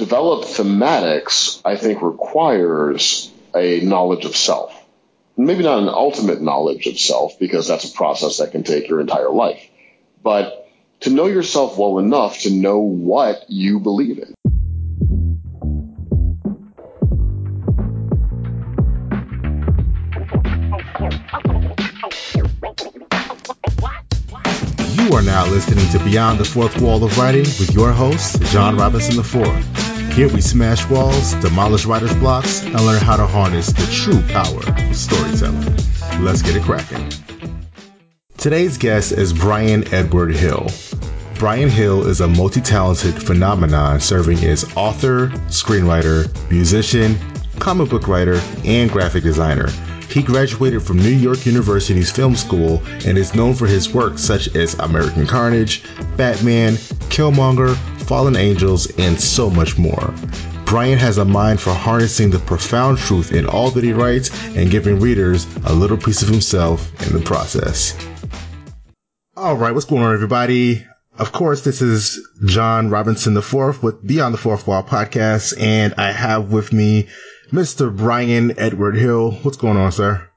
develop thematics, I think, requires a knowledge of self. Maybe not an ultimate knowledge of self, because that's a process that can take your entire life. But to know yourself well enough to know what you believe in. You are now listening to Beyond the Fourth Wall of Writing with your host, John Robinson IV. Here we smash walls, demolish writer's blocks, and learn how to harness the true power of storytelling. Let's get it cracking. Today's guest is Bryan Edward Hill. Bryan Hill is a multi talented phenomenon serving as author, screenwriter, musician, comic book writer, and graphic designer. He graduated from New York University's film school and is known for his work such as American Carnage, Batman, Killmonger, Fallen Angels, and so much more. Bryan has a mind for harnessing the profound truth in all that he writes and giving readers a little piece of himself in the process. All right, what's going on, everybody? Of course, this is John Robinson IV with Beyond the Fourth Wall podcast, and I have with me Mr. Bryan Edward Hill. What's going on, sir?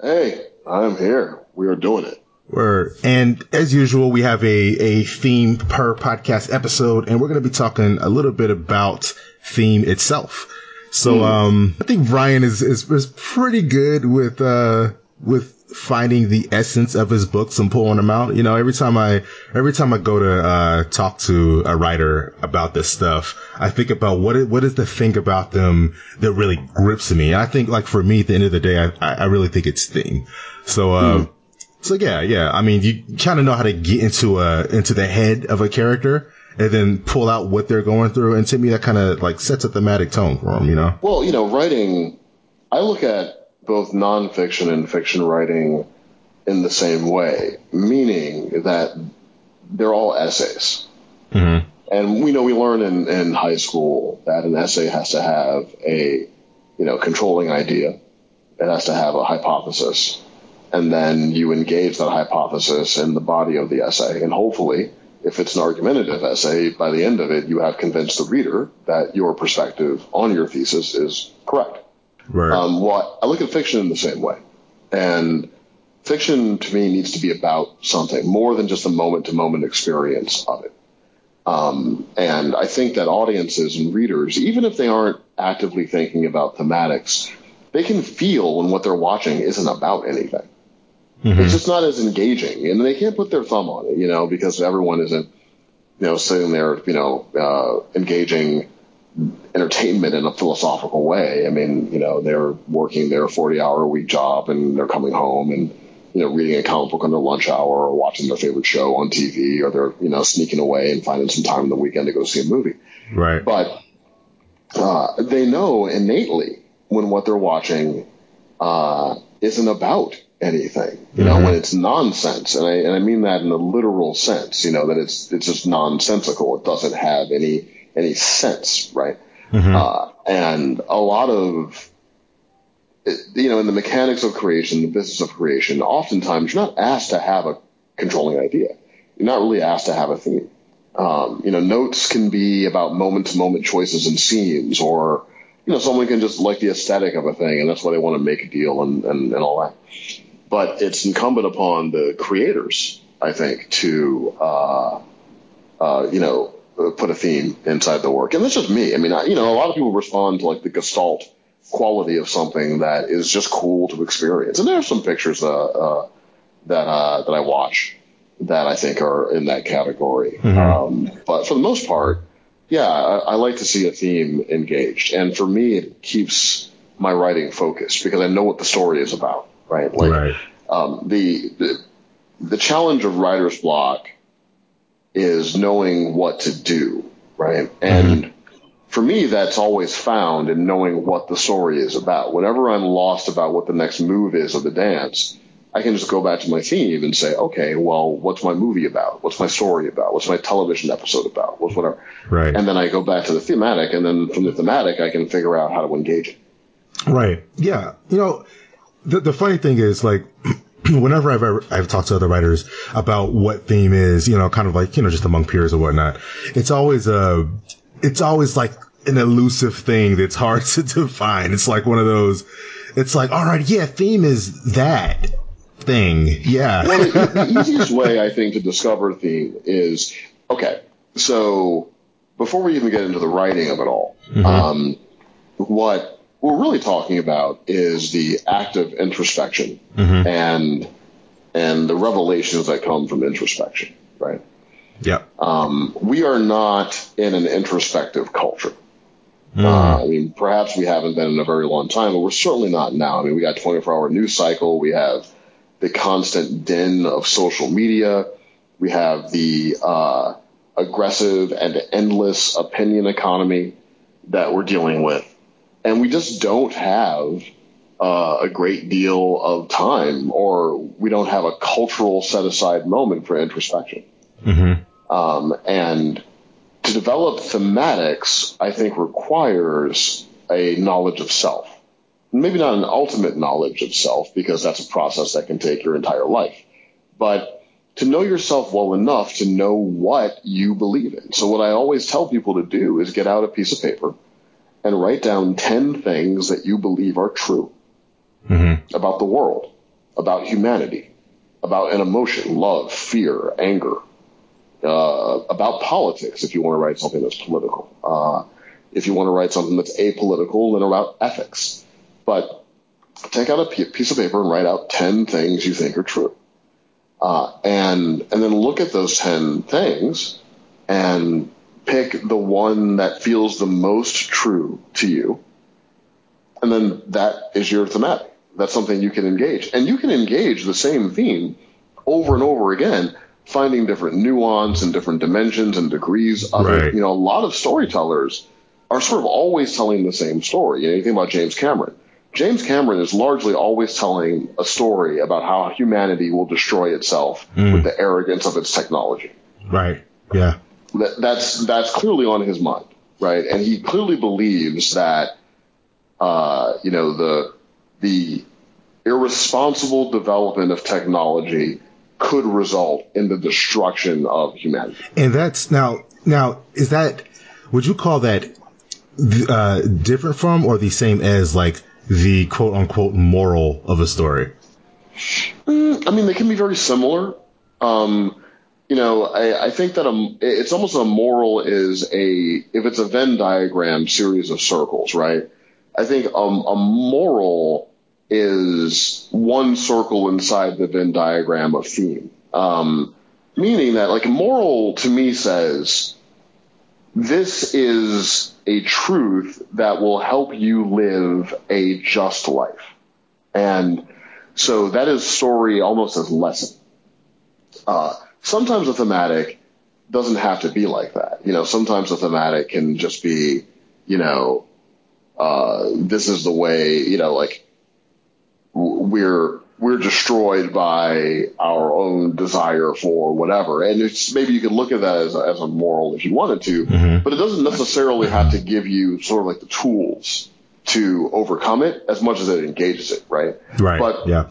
Hey, I'm here. We are doing it. We're, and as usual, we have a, a theme per podcast episode, and we're going to be talking a little bit about theme itself. So, mm. um, I think Bryan is, is, is pretty good with, uh, with finding the essence of his books and pulling them out. You know, every time I, every time I go to, uh, talk to a writer about this stuff, I think about what, is, what is the thing about them that really grips me. And I think like for me, at the end of the day, I, I really think it's theme. So, uh, mm. So yeah, yeah. I mean, you kind of know how to get into a, into the head of a character and then pull out what they're going through. And to me, that kind of like sets a thematic tone for them, you know? Well, you know, writing, I look at both nonfiction and fiction writing in the same way, meaning that they're all essays. Mm-hmm. And we know we learn in, in high school that an essay has to have a, you know, controlling idea. It has to have a hypothesis. And then you engage that hypothesis in the body of the essay. And hopefully, if it's an argumentative essay, by the end of it, you have convinced the reader that your perspective on your thesis is correct. Right. Um, well, I look at fiction in the same way. And fiction to me needs to be about something more than just a moment to moment experience of it. Um, and I think that audiences and readers, even if they aren't actively thinking about thematics, they can feel when what they're watching isn't about anything. Mm-hmm. It's just not as engaging, and they can't put their thumb on it, you know, because everyone isn't, you know, sitting there, you know, uh, engaging entertainment in a philosophical way. I mean, you know, they're working their 40 hour a week job and they're coming home and, you know, reading a comic book on their lunch hour or watching their favorite show on TV or they're, you know, sneaking away and finding some time in the weekend to go see a movie. Right. But, uh, they know innately when what they're watching, uh, isn't about anything, you know, mm-hmm. when it's nonsense. And I, and I mean that in a literal sense, you know, that it's, it's just nonsensical. It doesn't have any, any sense, right? Mm-hmm. Uh, and a lot of, you know, in the mechanics of creation, the business of creation, oftentimes you're not asked to have a controlling idea. You're not really asked to have a theme. Um, you know, notes can be about moment to moment choices and scenes, or, you know, someone can just like the aesthetic of a thing and that's why they want to make a deal and, and, and all that. But it's incumbent upon the creators, I think, to, uh, uh, you know, put a theme inside the work. And that's just me. I mean, I, you know, a lot of people respond to like the gestalt quality of something that is just cool to experience. And there are some pictures uh, uh, that uh, that I watch that I think are in that category. Mm-hmm. Um, but for the most part, yeah, I, I, like to see a theme engaged. And for me, it keeps my writing focused because I know what the story is about. Right. Like right. Um, the, the the challenge of writer's block is knowing what to do, right? And mm-hmm. for me, that's always found in knowing what the story is about. Whenever I'm lost about what the next move is of the dance, I can just go back to my theme and say, okay, well, what's my movie about? What's my story about? What's my television episode about? What's whatever. Right. And then I go back to the thematic, and then from the thematic, I can figure out how to engage it. Right. Yeah. You know, the the funny thing is like whenever I've ever, I've talked to other writers about what theme is, you know, kind of like, you know, just among peers or whatnot, it's always, a, it's always like, an elusive thing that's hard to define. It's like one of those. It's like, all right, yeah, theme is that thing. Yeah. well, the, the easiest way I think to discover theme is okay. So before we even get into the writing of it all, mm-hmm. um, what we're really talking about is the act of introspection mm-hmm. and and the revelations that come from introspection, right? Yeah. Um, we are not in an introspective culture. Mm. Uh, I mean, perhaps we haven't been in a very long time, but we're certainly not now. I mean, we got 24 hour news cycle. We have the constant din of social media. We have the uh, aggressive and endless opinion economy that we're dealing with. And we just don't have uh, a great deal of time or we don't have a cultural set aside moment for introspection. Mm-hmm. Um, and to develop thematics, I think requires a knowledge of self. Maybe not an ultimate knowledge of self because that's a process that can take your entire life, but to know yourself well enough to know what you believe in. So what I always tell people to do is get out a piece of paper and write down 10 things that you believe are true mm-hmm. about the world, about humanity, about an emotion, love, fear, anger, uh, about politics, if you want to write something that's political. Uh, if you want to write something that's apolitical, then about ethics. But take out a piece of paper and write out 10 things you think are true. Uh, and, and then look at those 10 things and pick the one that feels the most true to you. And then that is your thematic. That's something you can engage. And you can engage the same theme over and over again finding different nuance and different dimensions and degrees of right. it. You know, a lot of storytellers are sort of always telling the same story. You know, you think about James Cameron. James Cameron is largely always telling a story about how humanity will destroy itself mm. with the arrogance of its technology. Right. Yeah. That, that's that's clearly on his mind, right? And he clearly believes that, uh, you know, the the irresponsible development of technology could result in the destruction of humanity. And that's now, now, is that, would you call that uh, different from or the same as like the quote unquote moral of a story? Mm, I mean, they can be very similar. Um, you know, I, I think that a, it's almost a moral is a, if it's a Venn diagram series of circles, right? I think a, a moral is one circle inside the Venn diagram of theme. Um, meaning that like moral to me says this is a truth that will help you live a just life. And so that is story almost as lesson. Uh, sometimes a thematic doesn't have to be like that. You know, sometimes a thematic can just be, you know, uh, this is the way, you know, like we're we're destroyed by our own desire for whatever. And it's maybe you could look at that as a, as a moral if you wanted to, mm-hmm. but it doesn't necessarily have to give you sort of like the tools to overcome it as much as it engages it, right? Right. But yeah,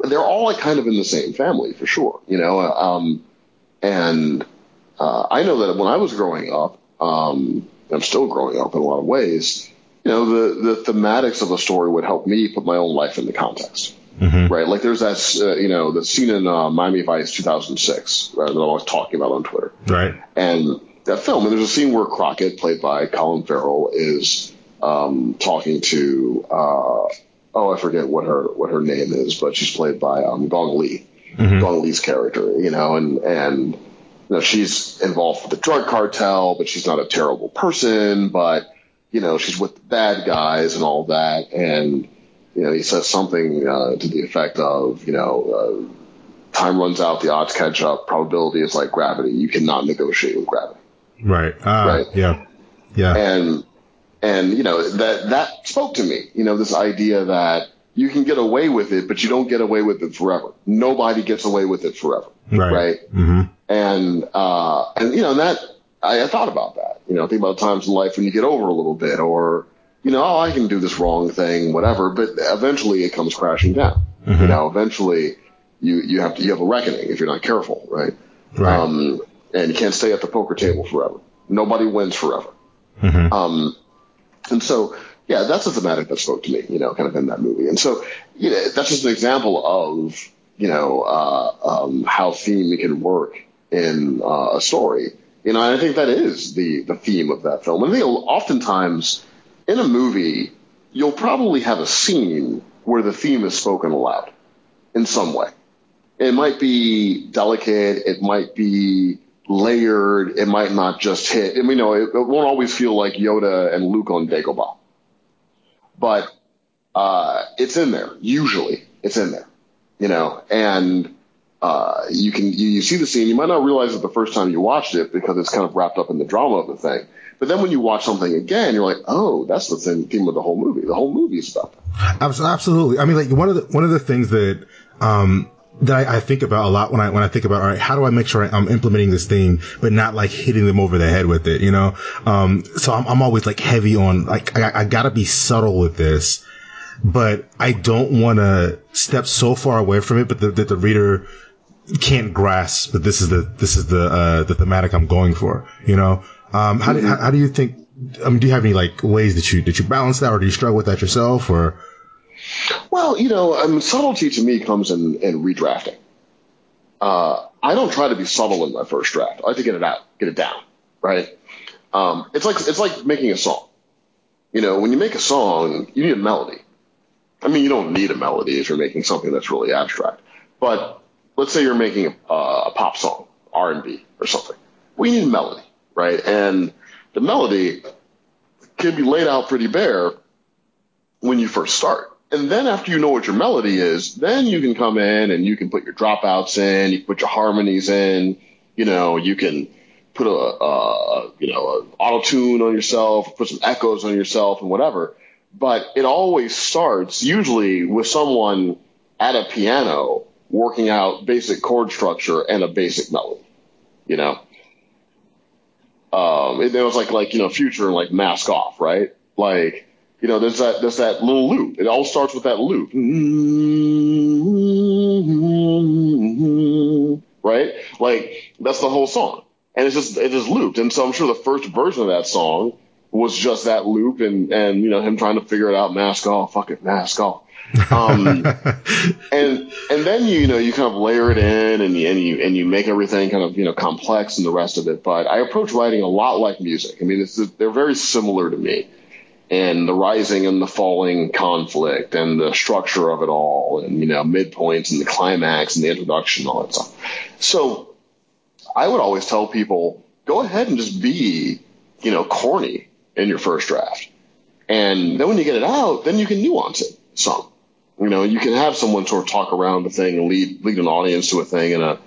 they're all like kind of in the same family for sure, you know. Um, and uh, I know that when I was growing up, um, I'm still growing up in a lot of ways you know, the, the thematics of a story would help me put my own life into context. Mm-hmm. Right. Like there's that, uh, you know, the scene in uh, Miami Vice 2006 right, that I was talking about on Twitter. Right. And that film, and there's a scene where Crockett, played by Colin Farrell, is um, talking to, uh, oh, I forget what her what her name is, but she's played by um, Gong Li, mm-hmm. Gong Li's character, you know, and and you know she's involved with the drug cartel, but she's not a terrible person, but you know, she's with the bad guys and all that. And, you know, he says something uh, to the effect of, you know, uh, time runs out, the odds catch up, probability is like gravity. You cannot negotiate with gravity. Right. Uh, right. Yeah. Yeah. And, and, you know, that, that spoke to me, you know, this idea that you can get away with it, but you don't get away with it forever. Nobody gets away with it forever. Right. Right. Mm-hmm. And, uh, and, you know, that, I, I thought about that. You know, think about times in life when you get over a little bit, or you know, oh, I can do this wrong thing, whatever. But eventually, it comes crashing down. Mm-hmm. You know, eventually, you you have to you have a reckoning if you're not careful, right? Right. Um, and you can't stay at the poker table forever. Nobody wins forever. Mm-hmm. Um, and so, yeah, that's a thematic that spoke to me, you know, kind of in that movie. And so, you know, that's just an example of, you know, uh, um, how theme can work in uh, a story. You know, and I think that is the the theme of that film. And I think oftentimes in a movie, you'll probably have a scene where the theme is spoken aloud in some way. It might be delicate. It might be layered. It might not just hit. And we know it, it won't always feel like Yoda and Luke on Dagobah, but uh, it's in there. Usually, it's in there. You know, and uh, you can you, you see the scene. You might not realize it the first time you watched it because it's kind of wrapped up in the drama of the thing. But then when you watch something again, you're like, oh, that's the theme of the whole movie. The whole movie is about that. Absolutely. I mean, like one of the one of the things that um, that I, I, think about a lot when I when I think about all right, how do I make sure I'm implementing this thing, but not like hitting them over the head with it, you know? Um, so I'm, I'm always like heavy on like I, I gotta be subtle with this, but I don't want to step so far away from it, but the, that the reader can't grasp that this is the this is the uh, the thematic I'm going for, you know? Um, how, mm-hmm. do, how, how do you think? I mean, do you have any like ways that you that you balance that, or do you struggle with that yourself, or? Well, you know, um, subtlety to me comes in, in redrafting. Uh, I don't try to be subtle in my first draft. I like to get it out, get it down, right? Um, it's like it's like making a song. You know, when you make a song, you need a melody. I mean, you don't need a melody if you're making something that's really abstract. But let's say you're making a, a pop song, R and B or something. We need a melody, right? And the melody can be laid out pretty bare when you first start. And then after you know what your melody is, then you can come in and you can put your dropouts in, you can put your harmonies in, you know, you can put a, a you know, auto tune on yourself, put some echoes on yourself and whatever. But it always starts usually with someone at a piano working out basic chord structure and a basic melody, you know? Um, it, it was like, like, you know, future and like mask off, right? Like, you know, there's that there's that little loop. It all starts with that loop, right? Like that's the whole song, and it's just it just looped. And so I'm sure the first version of that song was just that loop, and and you know him trying to figure it out. Mask off, fuck it, mask off. Um, and and then you, you know you kind of layer it in and you, and you and you make everything kind of you know complex and the rest of it. But I approach writing a lot like music. I mean, it's, they're very similar to me and the rising and the falling conflict and the structure of it all and you know midpoints and the climax and the introduction and all that stuff. So i would always tell people go ahead and just be you know corny in your first draft. And then when you get it out then you can nuance it some. You know you can have someone sort of talk around the thing and lead lead an audience to a thing in a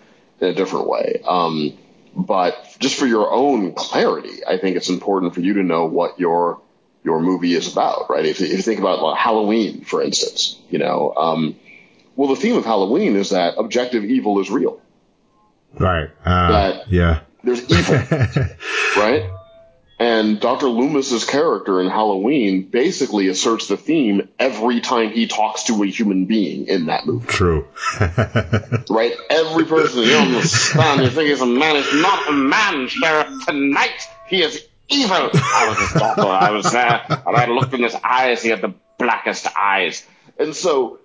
in a different way. Um, but just for your own clarity i think it's important for you to know what your your movie is about, right? If, if you think about like, Halloween, for instance, you know, um, well, the theme of Halloween is that objective evil is real. Right. Uh, that yeah. There's evil, right? And Dr. Loomis's character in Halloween basically asserts the theme every time he talks to a human being in that movie. True. right? Every person you understand, you think he's a man, he's not a man, Sheriff. Tonight he is evil. I was his daughter. I was there, and I looked in his eyes. He had the blackest eyes. And so,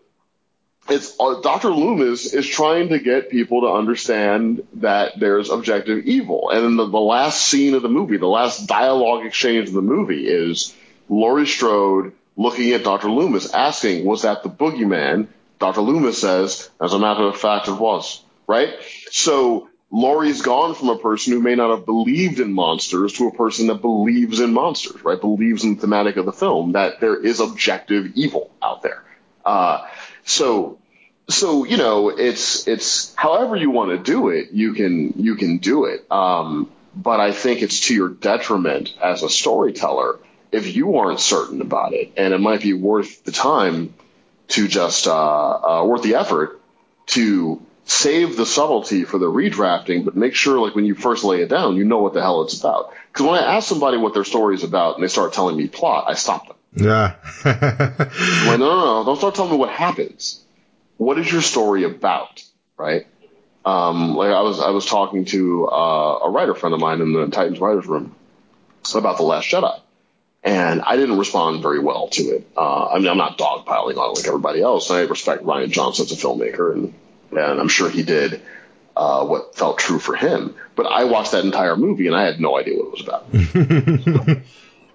it's uh, Dr. Loomis is trying to get people to understand that there's objective evil. And in the, the last scene of the movie, the last dialogue exchange of the movie is Laurie Strode looking at Dr. Loomis, asking, "Was that the boogeyman?" Dr. Loomis says, "As a matter of fact, it was." Right. So Laurie's gone from a person who may not have believed in monsters to a person that believes in monsters, right? Believes in the thematic of the film that there is objective evil out there. Uh, so, so you know, it's it's however you want to do it, you can you can do it. Um, but I think it's to your detriment as a storyteller if you aren't certain about it, and it might be worth the time to just uh, uh, worth the effort to save the subtlety for the redrafting, but make sure, like, when you first lay it down, you know what the hell it's about. Because when I ask somebody what their story is about and they start telling me plot, I stop them. Yeah. Like, no, no, no, don't start telling me what happens. What is your story about, right? Um, like I was, I was talking to uh, a writer friend of mine in the Titans writers room, about the Last Jedi, and I didn't respond very well to it. Uh, I mean, I'm not dogpiling on it like everybody else. I respect Rian Johnson as a filmmaker, and and I'm sure he did uh, what felt true for him. But I watched that entire movie and I had no idea what it was about. and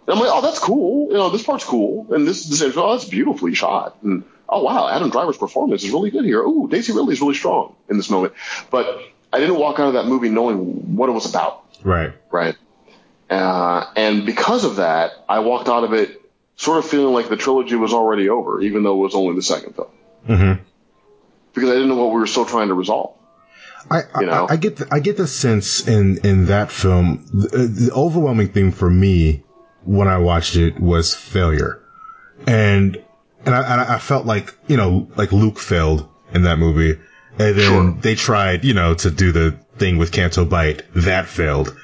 I'm like, oh, that's cool. You know, this part's cool, and this, this oh, that's beautifully shot. And oh wow, Adam Driver's performance is really good here. Oh, Daisy Ridley is really strong in this moment. But I didn't walk out of that movie knowing what it was about. Right. Right. Uh, and because of that, I walked out of it sort of feeling like the trilogy was already over, even though it was only the second film. Mm-hmm. Because I didn't know what we were still trying to resolve. I, you know? I, I, get the, I get the sense in in that film the, uh, the, overwhelming theme for me when I watched it was failure, and and I, I felt like you know like Luke failed in that movie, and then sure. they tried you know to do the thing with Canto Bight that failed,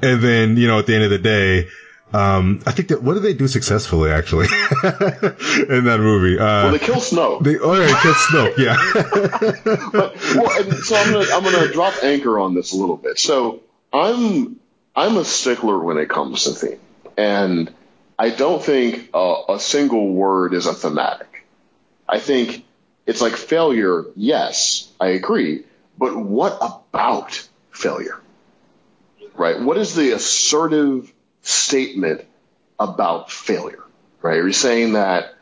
and then you know at the end of the day um, I think that what did they do successfully actually in that movie? Uh, well, they kill Snoke. They oh yeah, kill Snoke. Yeah. but well, so I'm gonna I'm gonna drop anchor on this a little bit. So I'm I'm a stickler when it comes to theme, and I don't think a single word is a thematic. I think it's like failure. Yes, I agree, but what about failure? Right? What is the assertive statement about failure, right? Are you saying that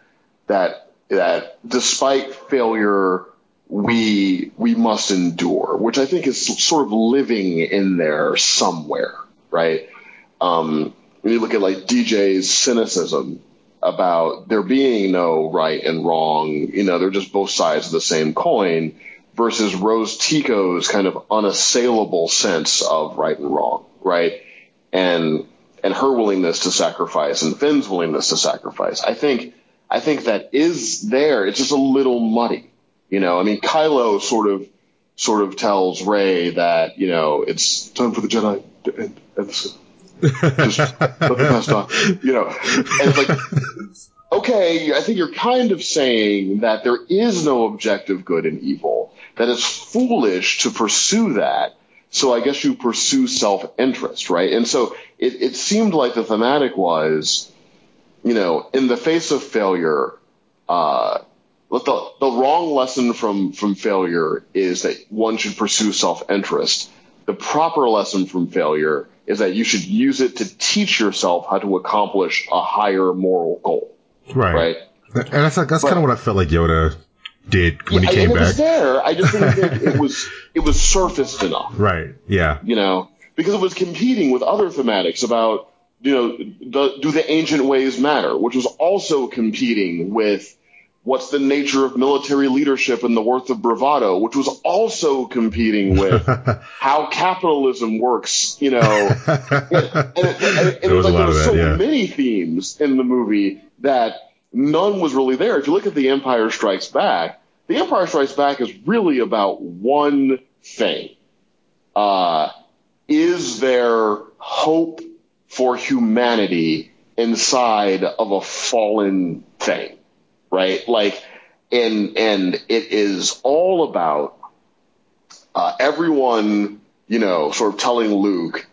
that that despite failure, we we must endure, which I think is sort of living in there somewhere, right? Um, when you look at like DJ's cynicism about there being no right and wrong, you know, they're just both sides of the same coin, versus Rose Tico's kind of unassailable sense of right and wrong, right? And and her willingness to sacrifice and Finn's willingness to sacrifice. I think I think that is there. It's just a little muddy. You know, I mean Kylo sort of sort of tells Rey that, you know, it's time for the Jedi to end, Just let die. You know. And it's like okay, I think you're kind of saying that there is no objective good and evil, that it's foolish to pursue that so I guess you pursue self-interest, right? And so it, it seemed like the thematic was, you know, in the face of failure, uh, the, the wrong lesson from, from failure is that one should pursue self-interest. The proper lesson from failure is that you should use it to teach yourself how to accomplish a higher moral goal. Right. Right. And that's like, that's kind of what I felt like Yoda did when yeah, he came back. It was there. I just didn't think it was it was surfaced enough. Right. Yeah. You know, because it was competing with other thematics about you know the, do the ancient ways matter, which was also competing with what's the nature of military leadership and the worth of bravado, which was also competing with how capitalism works. You know, and, and, and, and it was like there were so yeah. many themes in the movie that none was really there. If you look at The Empire Strikes Back, The Empire Strikes Back is really about one thing. Uh, is there hope for humanity inside of a fallen thing? Right? Like, and, and it is all about, uh, everyone, you know, sort of telling Luke,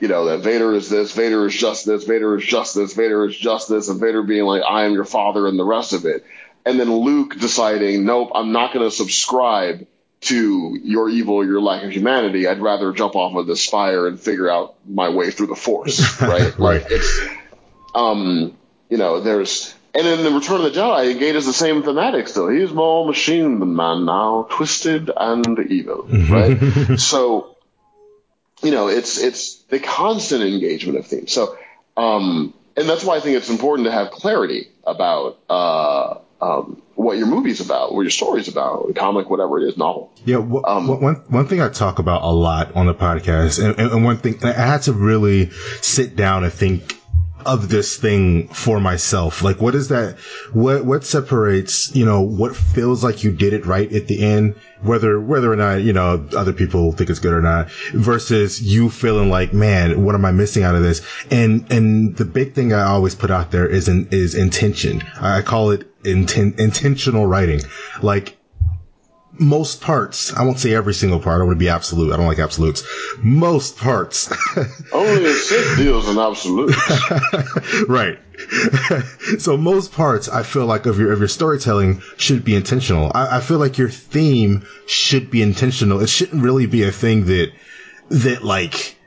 you know, that Vader is this, Vader is just this, Vader is just this, Vader is just this, and Vader being like, I am your father and the rest of it. And then Luke deciding, nope, I'm not going to subscribe to your evil, your lack of humanity. I'd rather jump off of this spire and figure out my way through the force, right? like it's, um, you know, there's, and in the Return of the Jedi, Gate is the same thematic still. He's more machine than man now, twisted and evil, right? so, you know, it's it's the constant engagement of themes. So, um, and that's why I think it's important to have clarity about uh, um, what your movie's about, what your story's about, comic, whatever it is, novel. Yeah, w- um, one one thing I talk about a lot on the podcast, and, and one thing I had to really sit down and think of this thing for myself? Like, what is that? What, what separates, you know, what feels like you did it right at the end, whether, whether or not, you know, other people think it's good or not versus you feeling like, man, what am I missing out of this? And, and the big thing I always put out there is, an, is intention. I call it inten- intentional writing. Like, most parts, I won't say every single part. I want to be absolute. I don't like absolutes. Most parts. Only a Sith deals in absolutes. right. so most parts, I feel like of your of your storytelling should be intentional. I, I feel like your theme should be intentional. It shouldn't really be a thing that that like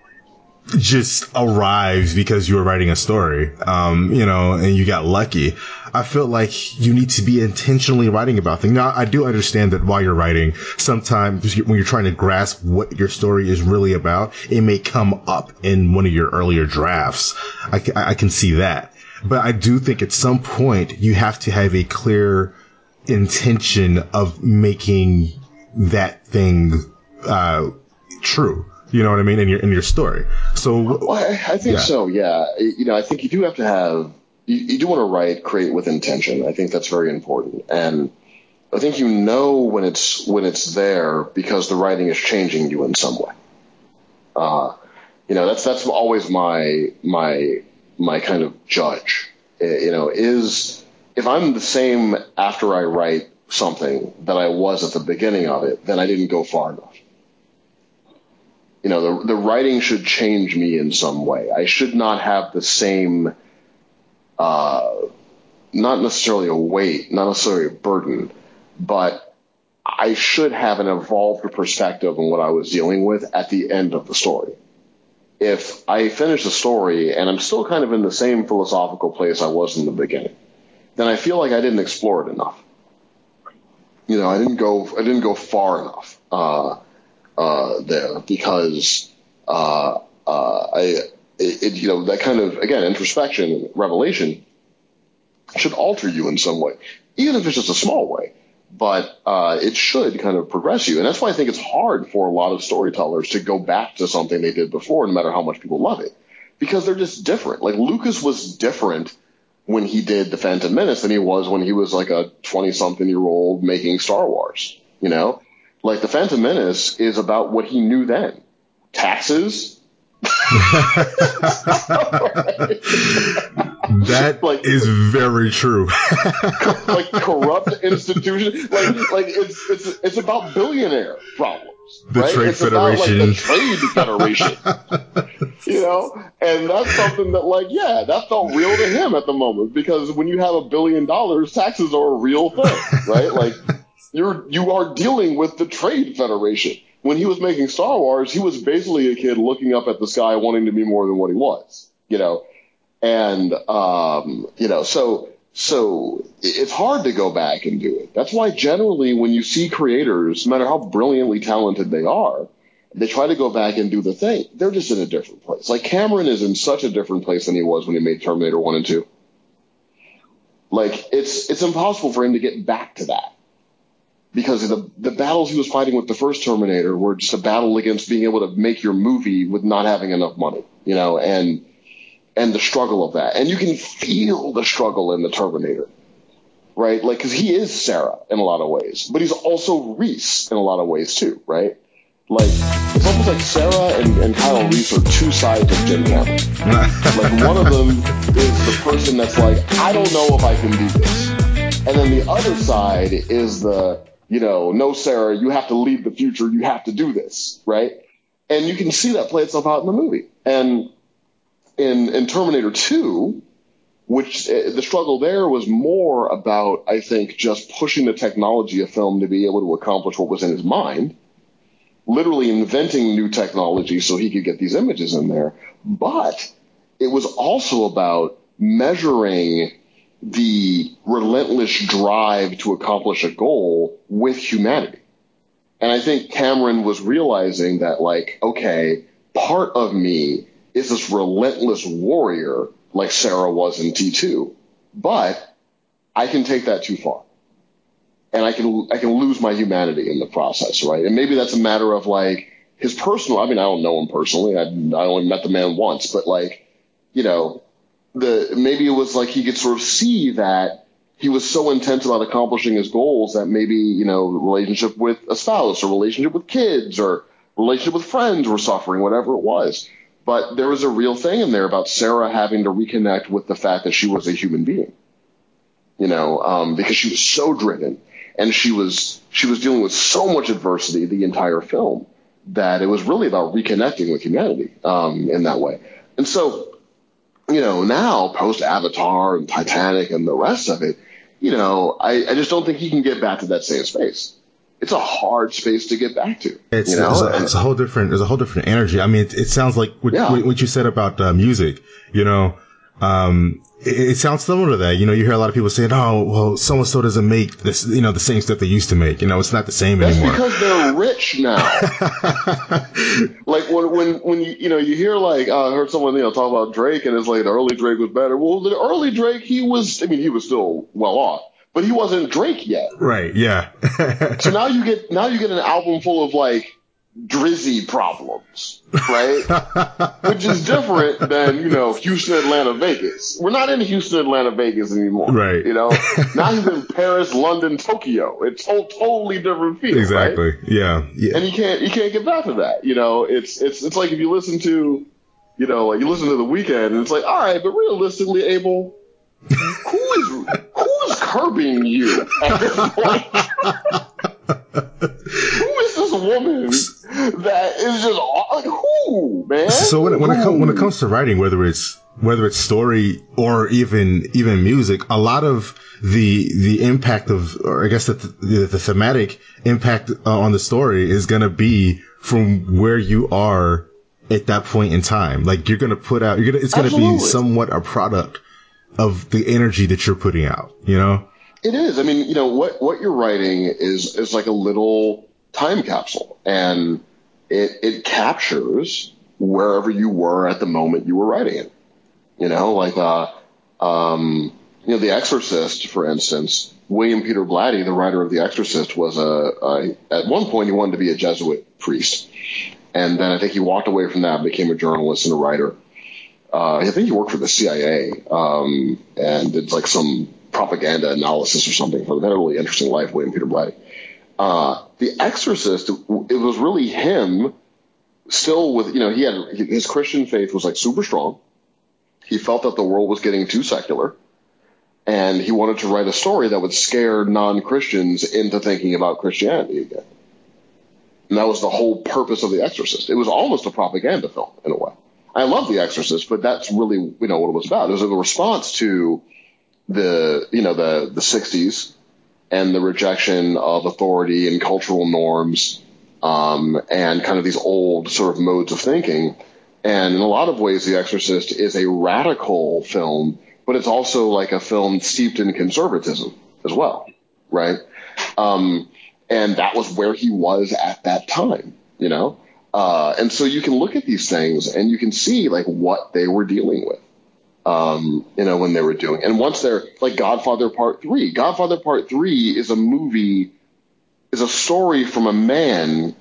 just arrives because you were writing a story, um, you know, and you got lucky. I feel like you need to be intentionally writing about things. Now, I do understand that while you're writing, sometimes when you're trying to grasp what your story is really about, it may come up in one of your earlier drafts. I, I can see that. But I do think at some point you have to have a clear intention of making that thing, uh, true. You know what I mean? In your in your story. So well, I, I, think yeah. so. Yeah. You know, I think you do have to have you, you do want to write create with intention. I think that's very important, and I think you know when it's when it's there because the writing is changing you in some way. Uh, you know, that's that's always my my my kind of judge. You know, is if I'm the same after I write something that I was at the beginning of it, then I didn't go far enough you know, the, the writing should change me in some way. I should not have the same, uh, not necessarily a weight, not necessarily a burden, but I should have an evolved perspective on what I was dealing with at the end of the story. If I finish the story and I'm still kind of in the same philosophical place I was in the beginning, then I feel like I didn't explore it enough. You know, I didn't go, I didn't go far enough. Uh, there because uh, uh, I, it, you know, that kind of again introspection, revelation should alter you in some way, even if it's just a small way. But uh, it should kind of progress you, and that's why I think it's hard for a lot of storytellers to go back to something they did before, no matter how much people love it, because they're just different. Like Lucas was different when he did the Phantom Menace than he was when he was like a 20 something year old making Star Wars, you know? Like the Phantom Menace is about what he knew then. Taxes. that like, is very true. like corrupt institutions. Like like it's it's it's about billionaire problems. The right? Trade it's Federation. About, like, the Trade Federation. you know, and that's something that like yeah, that felt real to him at the moment because when you have a billion dollars, taxes are a real thing, right? Like you're you are dealing with the Trade Federation. When he was making Star Wars, he was basically a kid looking up at the sky, wanting to be more than what he was. You know, and um, you know, so so it's hard to go back and do it. That's why generally when you see creators, no matter how brilliantly talented they are, they try to go back and do the thing. They're just in a different place. Like Cameron is in such a different place than he was when he made Terminator 1 and 2. Like it's it's impossible for him to get back to that because the the battles he was fighting with the first Terminator were just a battle against being able to make your movie with not having enough money, you know, and and the struggle of that, and you can feel the struggle in the Terminator, right? Like because he is Sarah in a lot of ways, but he's also Reese in a lot of ways too, right? Like it's almost like Sarah and, and Kyle Reese are two sides of Jim Cameron. like one of them is the person that's like, I don't know if I can do this. And then the other side is the you know, no, Sarah, you have to lead the future. You have to do this, right? And you can see that play itself out in the movie. And in, in Terminator 2, which uh, the struggle there was more about, I think, just pushing the technology of film to be able to accomplish what was in his mind, literally inventing new technology so he could get these images in there. But it was also about measuring the relentless drive to accomplish a goal with humanity. And I think Cameron was realizing that like, okay, part of me is this relentless warrior like Sarah was in T2, but I can take that too far. And I can, I can lose my humanity in the process, right? And maybe that's a matter of like his personal, I mean, I don't know him personally. I, I only met the man once, but like, you know, the maybe it was like he could sort of see that he was so intent about accomplishing his goals that maybe you know relationship with a spouse or relationship with kids or relationship with friends were suffering, whatever it was. But there was a real thing in there about Sarah having to reconnect with the fact that she was a human being, you know, um, because she was so driven. and she was she was dealing with so much adversity the entire film that it was really about reconnecting with humanity um, in that way. And so, you know, now post Avatar and Titanic and the rest of it, you know, I, I just don't think he can get back to that same space it's a hard space to get back to. It's, you know? it's, a, it's, a, whole different, there's a whole different energy. I mean, it, it sounds like what, yeah. what, you said about uh, music, you know, um, it, it, sounds similar to that. You know, you hear a lot of people saying, "Oh, well, so and so doesn't make this, you know, the same stuff they used to make." You know, it's not the same That's anymore. because they're rich now. like when when when you you know you hear like uh, I heard someone you know talk about Drake and it's like the early Drake was better. Well, the early Drake he was, I mean, he was still well off but he wasn't Drake yet. Right. Yeah. so now you get now you get an album full of like drizzy problems, right? Which is different than you know Houston, Atlanta, Vegas. We're not in Houston, Atlanta, Vegas anymore. Right. You know, now he's in Paris, London, Tokyo. It's a totally different feel. Exactly. Right? Yeah. Yeah. And you can't you can't get back to that. You know, it's it's it's like if you listen to, you know, like you listen to the Weeknd and it's like, all right, but realistically, Abel who is who is curbing you at this point? who is this woman that is just like who man? So when, when it comes when it comes to writing, whether it's whether it's story or even even music, a lot of the the impact of, or I guess the the, the thematic impact uh, on the story is going to be from where you are at that point in time. Like you're going to put out, you're gonna, it's going to be somewhat a product of the energy that you're putting out, you know? It is. I mean, you know, what, what you're writing is, is like a little time capsule and it, it captures wherever you were at the moment you were writing it. You know, like, uh, um, you know, The Exorcist, for instance, William Peter Blatty, the writer of The Exorcist, was a, a, at one point he wanted to be a Jesuit priest. And then I think he walked away from that and became a journalist and a writer. Uh, I think he worked for the CIA um, and did like some propaganda analysis or something. He had a really interesting life, William Peter Blatty. Uh, the Exorcist, it was really him still with, you know, he had his Christian faith was like super strong. He felt that the world was getting too secular and he wanted to write a story that would scare non-Christians into thinking about Christianity again. And that was the whole purpose of The Exorcist. It was almost a propaganda film in a way. I love The Exorcist, but that's really you know what it was about. It was a response to the you know the the '60s and the rejection of authority and cultural norms, um, and kind of these old sort of modes of thinking. And in a lot of ways, The Exorcist is a radical film, but it's also like a film steeped in conservatism as well, right? Um, and that was where he was at that time, you know. Uh, and so you can look at these things and you can see like what they were dealing with, um, you know, when they were doing. And once they're like Godfather Part Three, Godfather Part Three is a movie, is a story from a man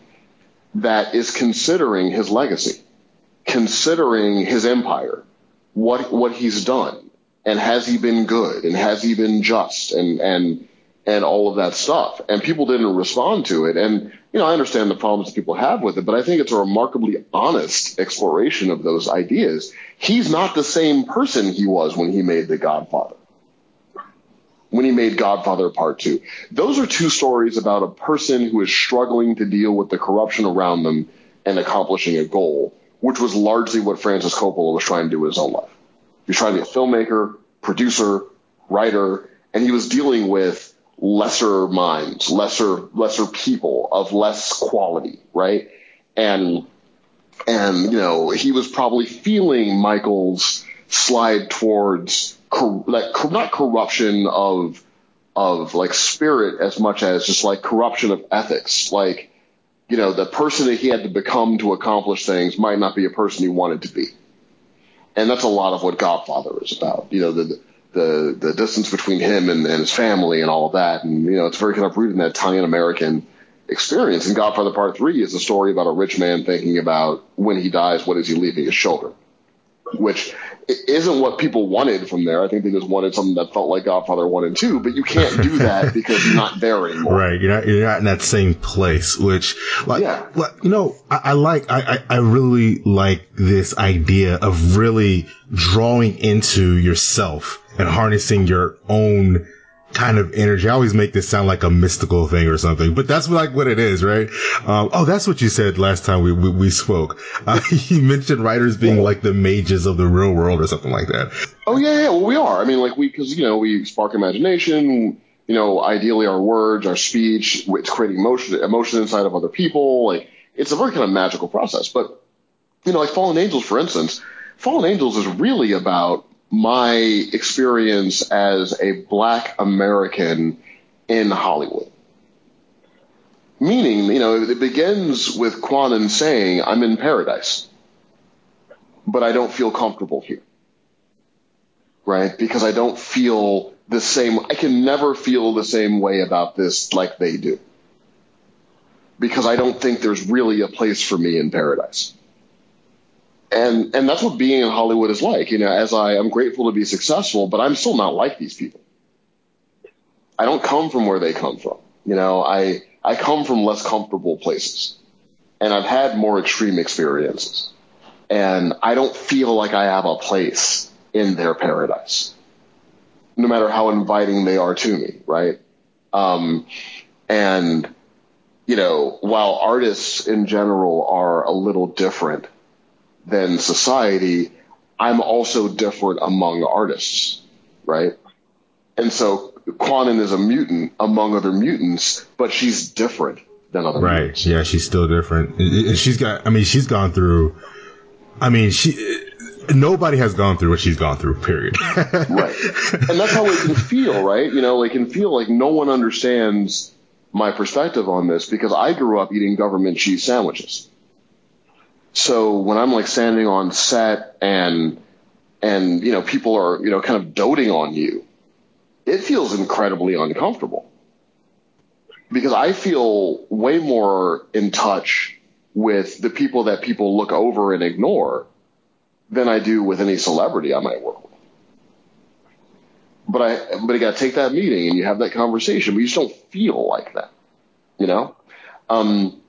that is considering his legacy, considering his empire, what what he's done, and has he been good, and has he been just, and and and all of that stuff. And people didn't respond to it. And, you know, I understand the problems that people have with it, but I think it's a remarkably honest exploration of those ideas. He's not the same person he was when he made The Godfather. When he made Godfather Part 2. Those are two stories about a person who is struggling to deal with the corruption around them and accomplishing a goal, which was largely what Francis Coppola was trying to do in his own life. He was trying to be a filmmaker, producer, writer, and he was dealing with lesser minds, lesser lesser people of less quality, right? And and you know he was probably feeling Michael's slide towards cor- like not corruption of of like spirit as much as just like corruption of ethics, like you know the person that he had to become to accomplish things might not be a person he wanted to be. And that's a lot of what Godfather is about. You know, the, the the distance between him and, and his family and all of that. And you know, it's very kind of rooted in that Italian American experience. And Godfather Part Three is a story about a rich man thinking about when he dies, what is he leaving his children, which isn't what people wanted from there. I think they just wanted something that felt like Godfather One and Two, but you can't do that because you're not there anymore. Right, you're not you're not in that same place. Which, like, yeah. like you know, I, I like I, I really like this idea of really drawing into yourself and harnessing your own kind of energy. I always make this sound like a mystical thing or something, but that's like what it is, right? Um, oh, that's what you said last time we, we, we spoke. Uh, you mentioned writers being like the mages of the real world or something like that. Oh yeah, yeah. Well, we are. I mean, like we, because you know, we spark imagination. You know, ideally our words, our speech, it's creating emotion, emotion inside of other people. Like it's a very kind of magical process. But you know, like Fallen Angels, for instance, Fallen Angels is really about my experience as a black American in Hollywood. Meaning, you know, it begins with Kwannon saying, I'm in paradise, but I don't feel comfortable here. Right? Because I don't feel the same, I can never feel the same way about this like they do. Because I don't think there's really a place for me in paradise and and that's what being in Hollywood is like. You know, as I am grateful to be successful, but I'm still not like these people. I don't come from where they come from. You know, I I come from less comfortable places, and I've had more extreme experiences, and I don't feel like I have a place in their paradise, no matter how inviting they are to me. Right? Um, and you know, while artists in general are a little different than society, I'm also different among artists, right? And so Kwannon is a mutant among other mutants, but she's different than other right. mutants. Yeah, she's still different. She's got, I mean, she's gone through, I mean, she, nobody has gone through what she's gone through, period. right. And that's how it can feel, right? You know, it can feel like no one understands my perspective on this because I grew up eating government cheese sandwiches. So when I'm like standing on set and and you know people are you know kind of doting on you, it feels incredibly uncomfortable because I feel way more in touch with the people that people look over and ignore than I do with any celebrity I might work with. But I, but you got to take that meeting and you have that conversation, but you just don't feel like that, you know. Um,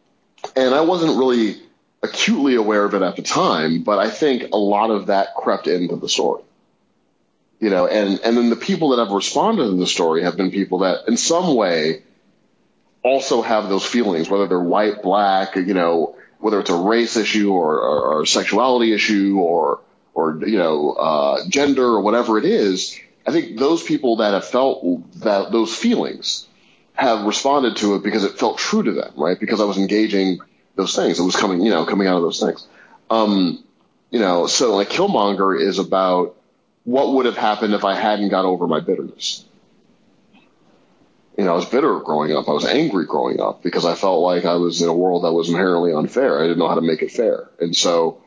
and I wasn't really acutely aware of it at the time, but I think a lot of that crept into the story. You know, and, and then the people that have responded to the story have been people that in some way also have those feelings, whether they're white, black, you know, whether it's a race issue or, or, or sexuality issue or, or, you know, uh, gender or whatever it is. I think those people that have felt that those feelings have responded to it because it felt true to them, right? Because I was engaging those things. It was coming, you know, coming out of those things. Um, you know, so like Killmonger is about what would have happened if I hadn't got over my bitterness. You know, I was bitter growing up. I was angry growing up because I felt like I was in a world that was inherently unfair. I didn't know how to make it fair. And so,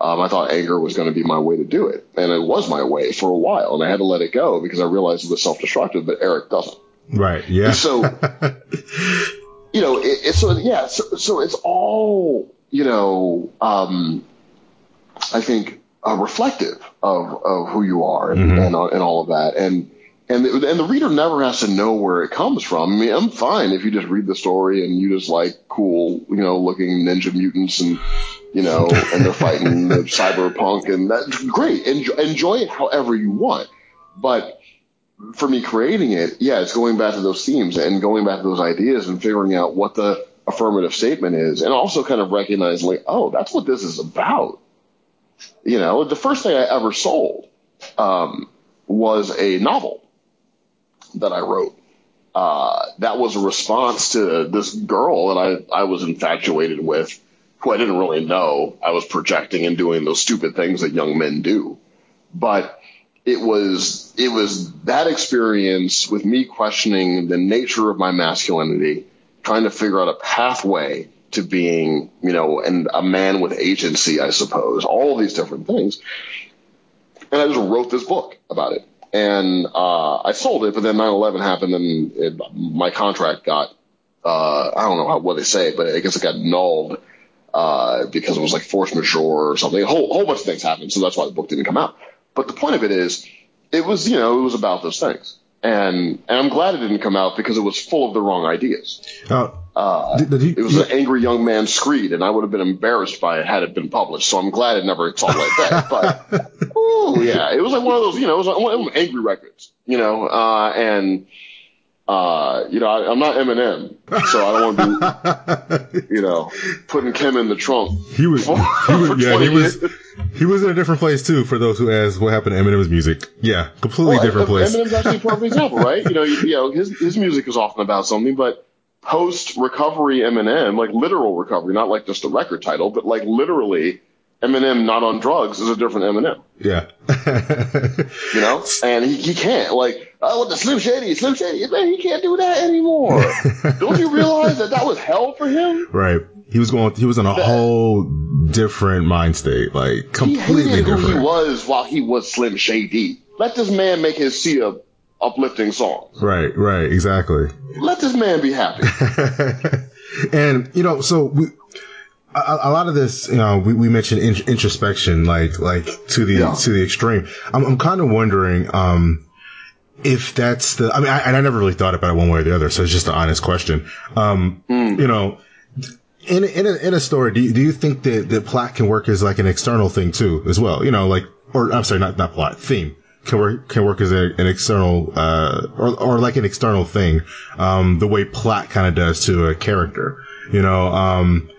um, I thought anger was going to be my way to do it. And it was my way for a while. And I had to let it go because I realized it was self-destructive, but Eric doesn't. Right. Yeah. And so, you know, it, it's so yeah, so, so it's all you know. Um, I think uh, reflective of of who you are and, mm-hmm. and, and all of that, and and the, and the reader never has to know where it comes from. I mean, I'm fine if you just read the story and you just like cool, you know, looking ninja mutants and you know, and they're fighting the cyberpunk, and that's great. Enjoy, enjoy it however you want, but for me creating it, yeah, it's going back to those themes and going back to those ideas and figuring out what the affirmative statement is, and also kind of recognizing, like, oh, that's what this is about. You know, the first thing I ever sold um, was a novel that I wrote. Uh, that was a response to this girl that I, I was infatuated with, who I didn't really know. I was projecting and doing those stupid things that young men do. But it was it was that experience with me questioning the nature of my masculinity, trying to figure out a pathway to being, you know, and a man with agency, I suppose, all these different things. And I just wrote this book about it. And uh, I sold it, but then 9/11 happened, and it, my contract got uh, I don't know how, what they say, but I guess it got nulled uh, because it was like force majeure or something. A whole, whole bunch of things happened, so that's why the book didn't come out. But the point of it is, it was, you know, it was about those things. And, and I'm glad it didn't come out because it was full of the wrong ideas. Uh, uh, did, did he, it was an angry young man screed, and I would have been embarrassed by it had it been published. So I'm glad it never saw like that. But, ooh, yeah, it was like one of those, you know, it was like one of them angry records, you know, uh, and, uh, you know, I, am not Eminem, so I don't want to be, you know, putting Kim in the trunk. He was, for, he was, yeah, he was, years. he was in a different place too. For those who ask, what happened to Eminem's music? Yeah, completely well, different place. Eminem's actually a perfect example, right? You know, you, you know, his his music is often about something, but post recovery Eminem, like literal recovery, not like just a record title, but like literally Eminem not on drugs is a different Eminem. Yeah. you know? And he, he can't. Like, oh, with the Slim Shady, Slim Shady, man, he can't do that anymore. Don't you realize that that was hell for him? Right. He was going, he was in a that, whole different mind state, like completely he different. who he was while he was Slim Shady. Let this man make his sea of uplifting songs. Right, right, exactly. Let this man be happy. and, you know, so we, a, a, lot of this, you know, we, we mentioned in, introspection, like like to the yeah. to the extreme. I'm, I'm kind of wondering um, if that's the. I mean, I, and I never really thought about it one way or the other, so it's just an honest question. Um, mm. You know, in in a, in a story, do you, do you think that the plot can work as like an external thing too, as well? You know, like or I'm sorry, not not plot theme can work can work as a, an external uh, or or like an external thing, um, the way plot kind of does to a character. You know, um,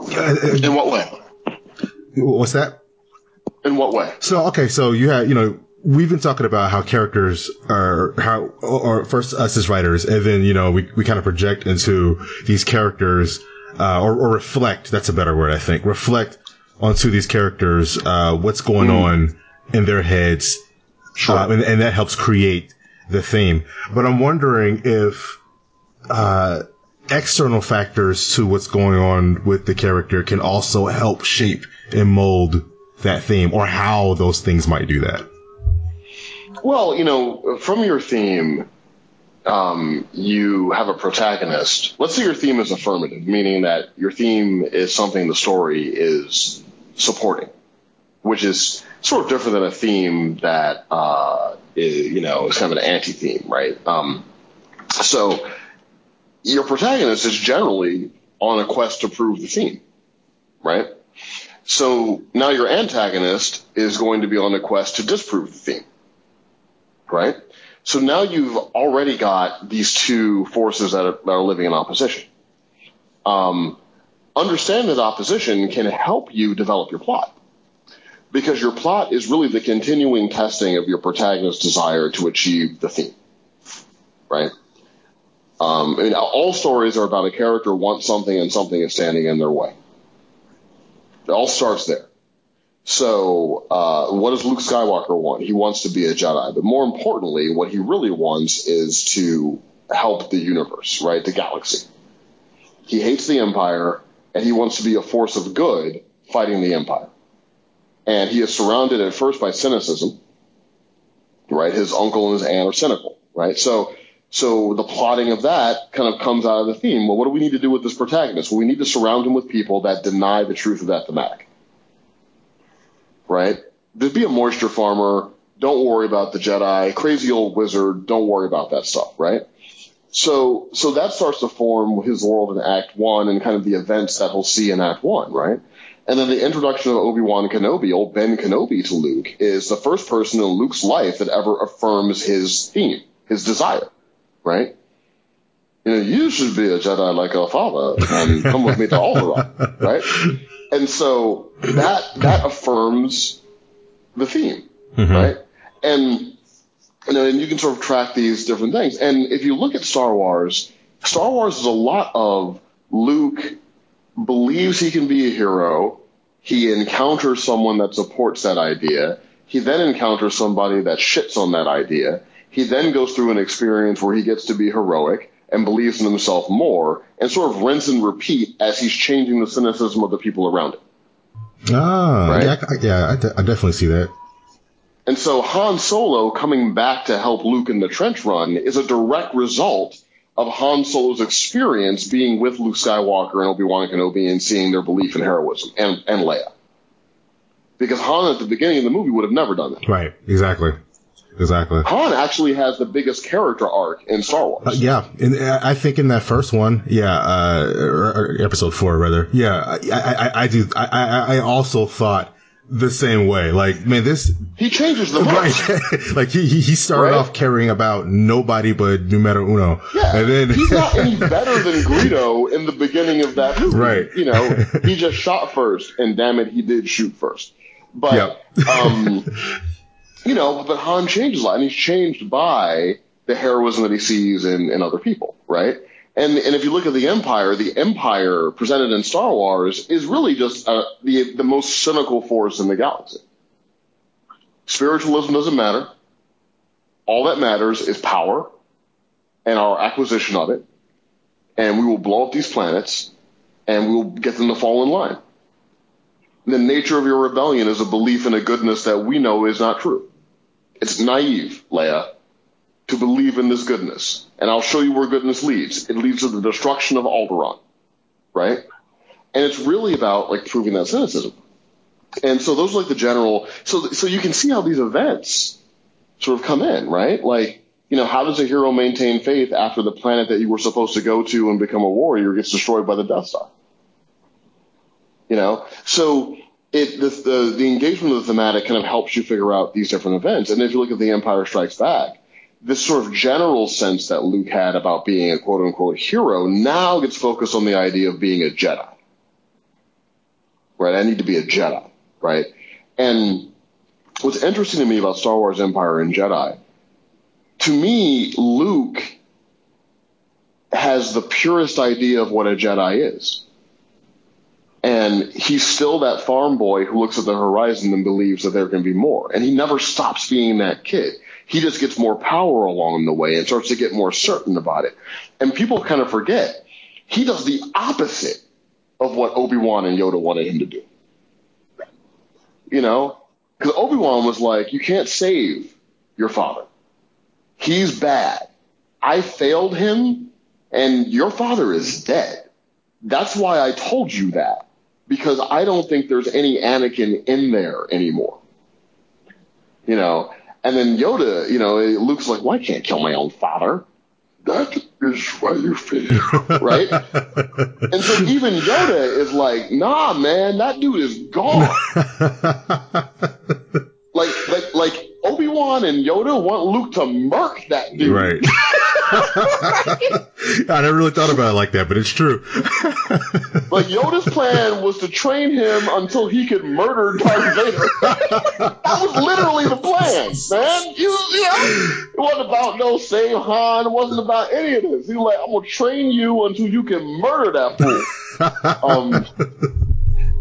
in what way? What's that? In what way? So okay, so you had you know we've been talking about how characters are how or first us as writers, and then you know we we kind of project into these characters uh, or, or reflect. That's a better word, I think. Reflect onto these characters uh, what's going mm. on in their heads, sure. uh, and, and, that helps create the theme. But I'm wondering if uh, external factors to what's going on with the character can also help shape and mold that theme or how those things might do that. Well, you know, from your theme, um, you have a protagonist. Let's say your theme is affirmative, meaning that your theme is something the story is supporting, which is sort of different than a theme that, uh, is, you know, is kind of an anti-theme, right? Um, so your protagonist is generally on a quest to prove the theme, right? So now your antagonist is going to be on a quest to disprove the theme, right? So now you've already got these two forces that are, that are living in opposition. Um, understanding that opposition can help you develop your plot because your plot is really the continuing testing of your protagonist's desire to achieve the theme, right? Um, I mean, all stories are about a character wants something and something is standing in their way. It all starts there. So, uh, what does Luke Skywalker want? He wants to be a Jedi, but more importantly, what he really wants is to help the universe, right? The galaxy. He hates the Empire and he wants to be a force of good fighting the Empire. And he is surrounded at first by cynicism, right? His uncle and his aunt are cynical, right? So, so the plotting of that kind of comes out of the theme. Well, what do we need to do with this protagonist? Well, we need to surround him with people that deny the truth of that thematic. Right? Just be a moisture farmer. Don't worry about the Jedi. Crazy old wizard. Don't worry about that stuff, right? So, so that starts to form his world in Act One and kind of the events that he'll see in Act One, right? And then the introduction of Obi-Wan Kenobi, old Ben Kenobi to Luke, is the first person in Luke's life that ever affirms his theme, his desire right? You know, you should be a Jedi like our father and come with me to Alderaan, right? And so that that affirms the theme, mm-hmm. right? And you know, and you can sort of track these different things. And if you look at Star Wars, Star Wars is a lot of Luke believes he can be a hero. He encounters someone that supports that idea. He then encounters somebody that shits on that idea. He then goes through an experience where he gets to be heroic and believes in himself more and sort of rinse and repeat as he's changing the cynicism of the people around him. Ah, right? yeah, I, yeah, I, de- I definitely see that. And so Han Solo coming back to help Luke in the trench run is a direct result of Han Solo's experience being with Luke Skywalker and Obi-Wan Kenobi and seeing their belief in heroism and, and Leia. Because Han at the beginning of the movie would have never done that. Right, exactly. Exactly. Han actually has the biggest character arc in Star Wars. Uh, yeah, and uh, I think in that first one, yeah, uh, or, or episode four rather, yeah, I, I, I do. I, I also thought the same way. Like, man, this he changes the most. Right. like he he started right? off caring about nobody but numero uno. Yeah. And then he's not any better than Greedo in the beginning of that movie. Right. You know, he just shot first, and damn it, he did shoot first. But yep. um, you know, but Han changes a lot, and he's changed by the heroism that he sees in, in other people, right? And, and if you look at the Empire, the Empire presented in Star Wars is really just uh, the, the most cynical force in the galaxy. Spiritualism doesn't matter. All that matters is power and our acquisition of it. And we will blow up these planets and we will get them to fall in line. The nature of your rebellion is a belief in a goodness that we know is not true. It's naive, Leia to believe in this goodness. And I'll show you where goodness leads. It leads to the destruction of Alderaan, right? And it's really about like proving that cynicism. And so those are like the general. So so you can see how these events sort of come in, right? Like you know, how does a hero maintain faith after the planet that you were supposed to go to and become a warrior gets destroyed by the Death Star? You know, so it the, the the engagement of the thematic kind of helps you figure out these different events. And if you look at the Empire Strikes Back, this sort of general sense that Luke had about being a quote unquote hero now gets focused on the idea of being a Jedi. Right? I need to be a Jedi. Right? And what's interesting to me about Star Wars Empire and Jedi, to me, Luke has the purest idea of what a Jedi is. And he's still that farm boy who looks at the horizon and believes that there can be more. And he never stops being that kid he just gets more power along the way and starts to get more certain about it. And people kind of forget he does the opposite of what Obi-Wan and Yoda wanted him to do. You know, because Obi-Wan was like, you can't save your father. He's bad. I failed him and your father is dead. That's why I told you that because I don't think there's any Anakin in there anymore. You know, and then Yoda, you know, Luke's like, well, can't kill my own father. That is why you fail, right? and so even Yoda is like, nah, man, that dude is gone. like, like, like Obi Wan and Yoda want Luke to murk that dude. Right. I never really thought about it like that, but it's true. but Yoda's plan was to train him until he could murder Darth Vader. that was literally the plan, man. You, you know, it wasn't about no save Han. It wasn't about any of this. He was like, I'm gonna train you until you can murder that fool. Um,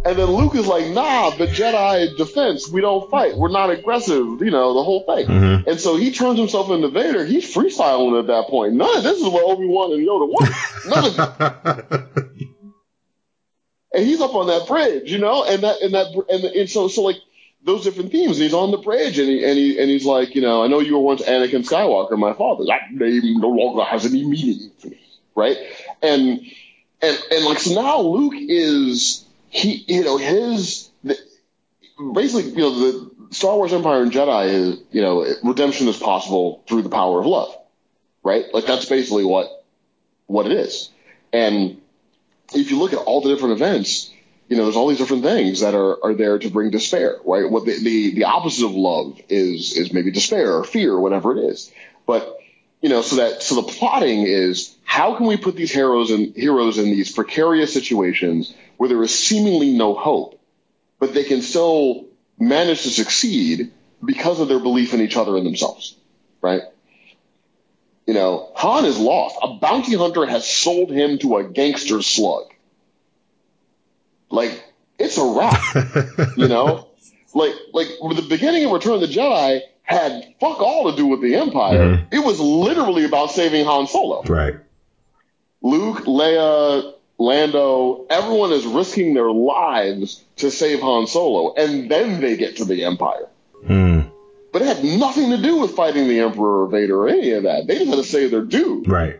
and then Luke is like, nah, but Jedi defense, we don't fight. We're not aggressive, you know, the whole thing. Mm-hmm. And so he turns himself into Vader. He's freestyling at that point. None of this is what Obi-Wan and Yoda want. None of it. and he's up on that bridge, you know, and that, and that, and, and so, so like, those different themes. And he's on the bridge, and he and he and he's like, you know, I know you were once Anakin Skywalker, my father. That name no longer has any meaning to me, right? And and and like so now Luke is he, you know, his basically, you know, the Star Wars Empire and Jedi is, you know, redemption is possible through the power of love, right? Like that's basically what what it is. And if you look at all the different events, you know, there's all these different things that are, are there to bring despair, right? What the, the, the opposite of love is, is maybe despair or fear or whatever it is. But, you know, so that, so the plotting is how can we put these heroes and heroes in these precarious situations where there is seemingly no hope, but they can still manage to succeed because of their belief in each other and themselves, right? You know, Han is lost. A bounty hunter has sold him to a gangster slug. Like, it's a wrap, you know? Like, like the beginning of Return of the Jedi had fuck all to do with the Empire. Mm-hmm. It was literally about saving Han Solo. Right. Luke, Leia, Lando, everyone is risking their lives to save Han Solo, and then they get to the Empire. Hmm. But it had nothing to do with fighting the Emperor or Vader or any of that. They just had to save their dude. Right.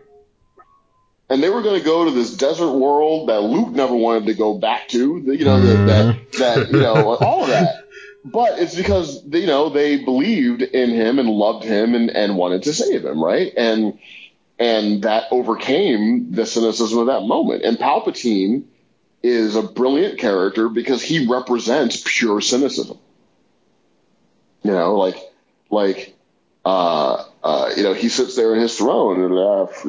And they were going to go to this desert world that Luke never wanted to go back to. You know, mm. that, that, you know, all of that. But it's because, you know, they believed in him and loved him and, and wanted to save him, right? And, and that overcame the cynicism of that moment. And Palpatine is a brilliant character because he represents pure cynicism. You know, like, like, uh, uh, you know, he sits there in his throne and laughs.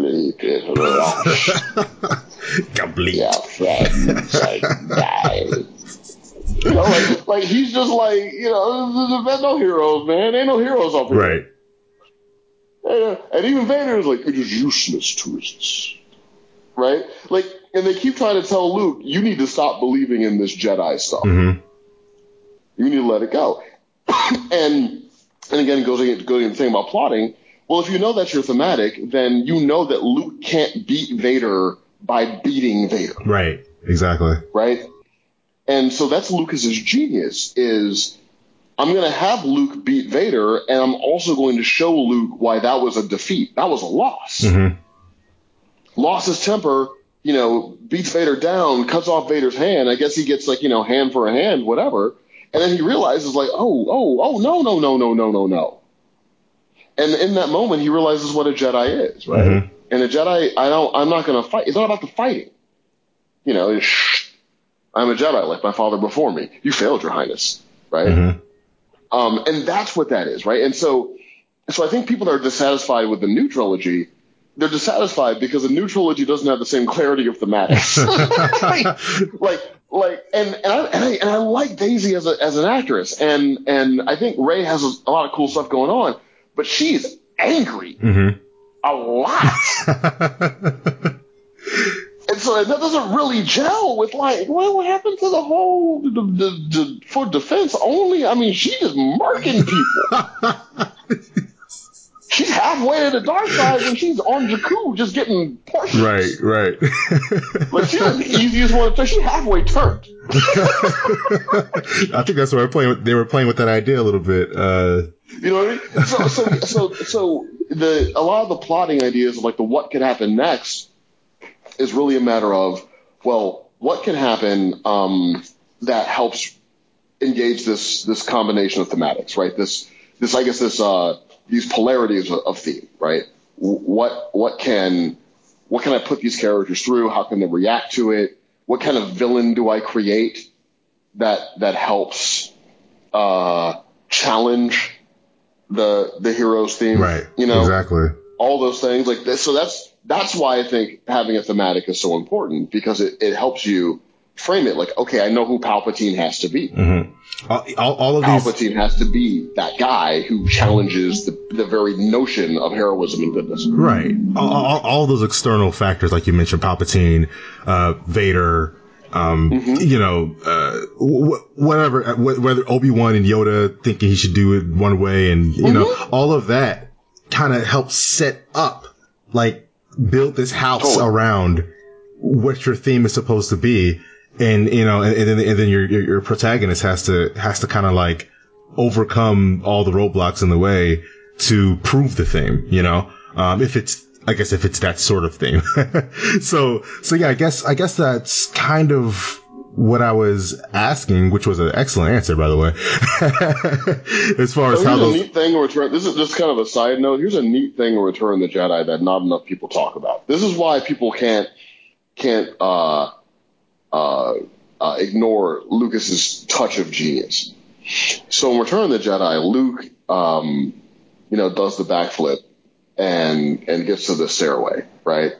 Complete. Yeah, friends, I die. You know, like, like he's just like, you know, there's no heroes, man. Ain't no heroes up here. Right. And, and even Vader is like, it is useless to resist. Right? Like, and they keep trying to tell Luke, you need to stop believing in this Jedi stuff. Mm-hmm. You need to let it go. and and again, goes against going the thing about plotting. Well, if you know that's your thematic, then you know that Luke can't beat Vader by beating Vader, Right. Exactly. right? And so that's Lucas's genius is I'm going to have Luke beat Vader, and I'm also going to show Luke why that was a defeat. That was a loss. Mm-hmm. Lost his temper, you know, beats Vader down, cuts off Vader's hand. I guess he gets like, you know, hand for a hand, whatever. And then he realizes like, oh, oh, oh, no, no, no, no, no, no, no. And in that moment, he realizes what a Jedi is, right? Mhm. And a Jedi, I don't, I'm not going to fight. It's not about the fighting. You know, it's, shh, I'm a Jedi like my father before me. You failed, Your Highness, right? Mm-hmm. Um, and that's what that is, right? And so, so I think people that are dissatisfied with the new trilogy, they're dissatisfied because the new trilogy doesn't have the same clarity of thematics. like, like, and and I, and I and I like Daisy as a as an actress, and and I think Rey has a, a lot of cool stuff going on, but she's angry Mm-hmm. a lot. And so that doesn't really gel with like, well, what happened to the whole the, the, the, for defense only? I mean, she is murking people. she's halfway to the dark side and she's on Jakku, just getting portions. right. Right. Like she's the easiest one. to She's halfway turned. I think that's why we're playing. They were playing with that idea a little bit. Uh, You know what I mean? So, so, so, so the a lot of the plotting ideas of like the what could happen next is really a matter of well, what can happen um, that helps engage this this combination of thematics, right? This this I guess this uh, these polarities of, of theme, right? What what can what can I put these characters through? How can they react to it? What kind of villain do I create that that helps uh, challenge the the hero's theme? right. You know, Exactly. all those things like this. So that's that's why I think having a thematic is so important because it, it helps you frame it like, okay, I know who Palpatine has to be. Mm-hmm. All, all, all of these. Palpatine has to be that guy who challenges the, the very notion of heroism and goodness. Right. All, all, those external factors, like you mentioned, Palpatine, uh, Vader, um, you know, uh, wh- whatever, uh, wh- whether Obi-Wan and Yoda thinking he should do it one way and, you know, all of that kind of helps set up, like, build this house Totally. around what your theme is supposed to be. And, you know, and, and then, and then your, your, your protagonist has to, has to kind of like overcome all the roadblocks in the way to prove the thing, you know? Um, if it's, I guess if it's that sort of thing. so, so yeah, I guess, I guess that's kind of what I was asking, which was an excellent answer, by the way. as far as So how here's a those, neat thing Return. This is just kind of a side note. Here's a neat thing in Return of the Jedi that not enough people talk about. This is why people can't can't uh, uh, uh, ignore Lucas's touch of genius. So in Return of the Jedi, Luke, um, you know, does the backflip and and gets to the stairway, right?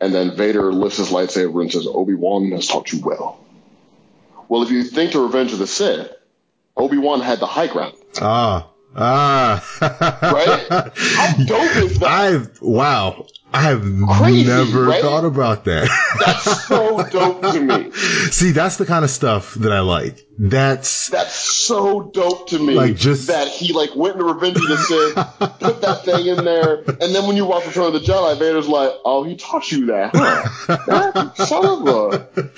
And then Vader lifts his lightsaber and says, "Obi Wan has taught you well." Well, if you think to Revenge of the Sith, Obi Wan had the high ground. ah, ah, Right? How dope is that? I've, wow. I have Crazy, never right? thought about that. That's so dope to me. See, that's the kind of stuff that I like. That's, That's so dope to me. Like, just- that he like went to Revenge the Sith, put that thing in there, and then when you watch Return of the Jedi, Vader's like, "Oh, he taught you that, huh? That son of a."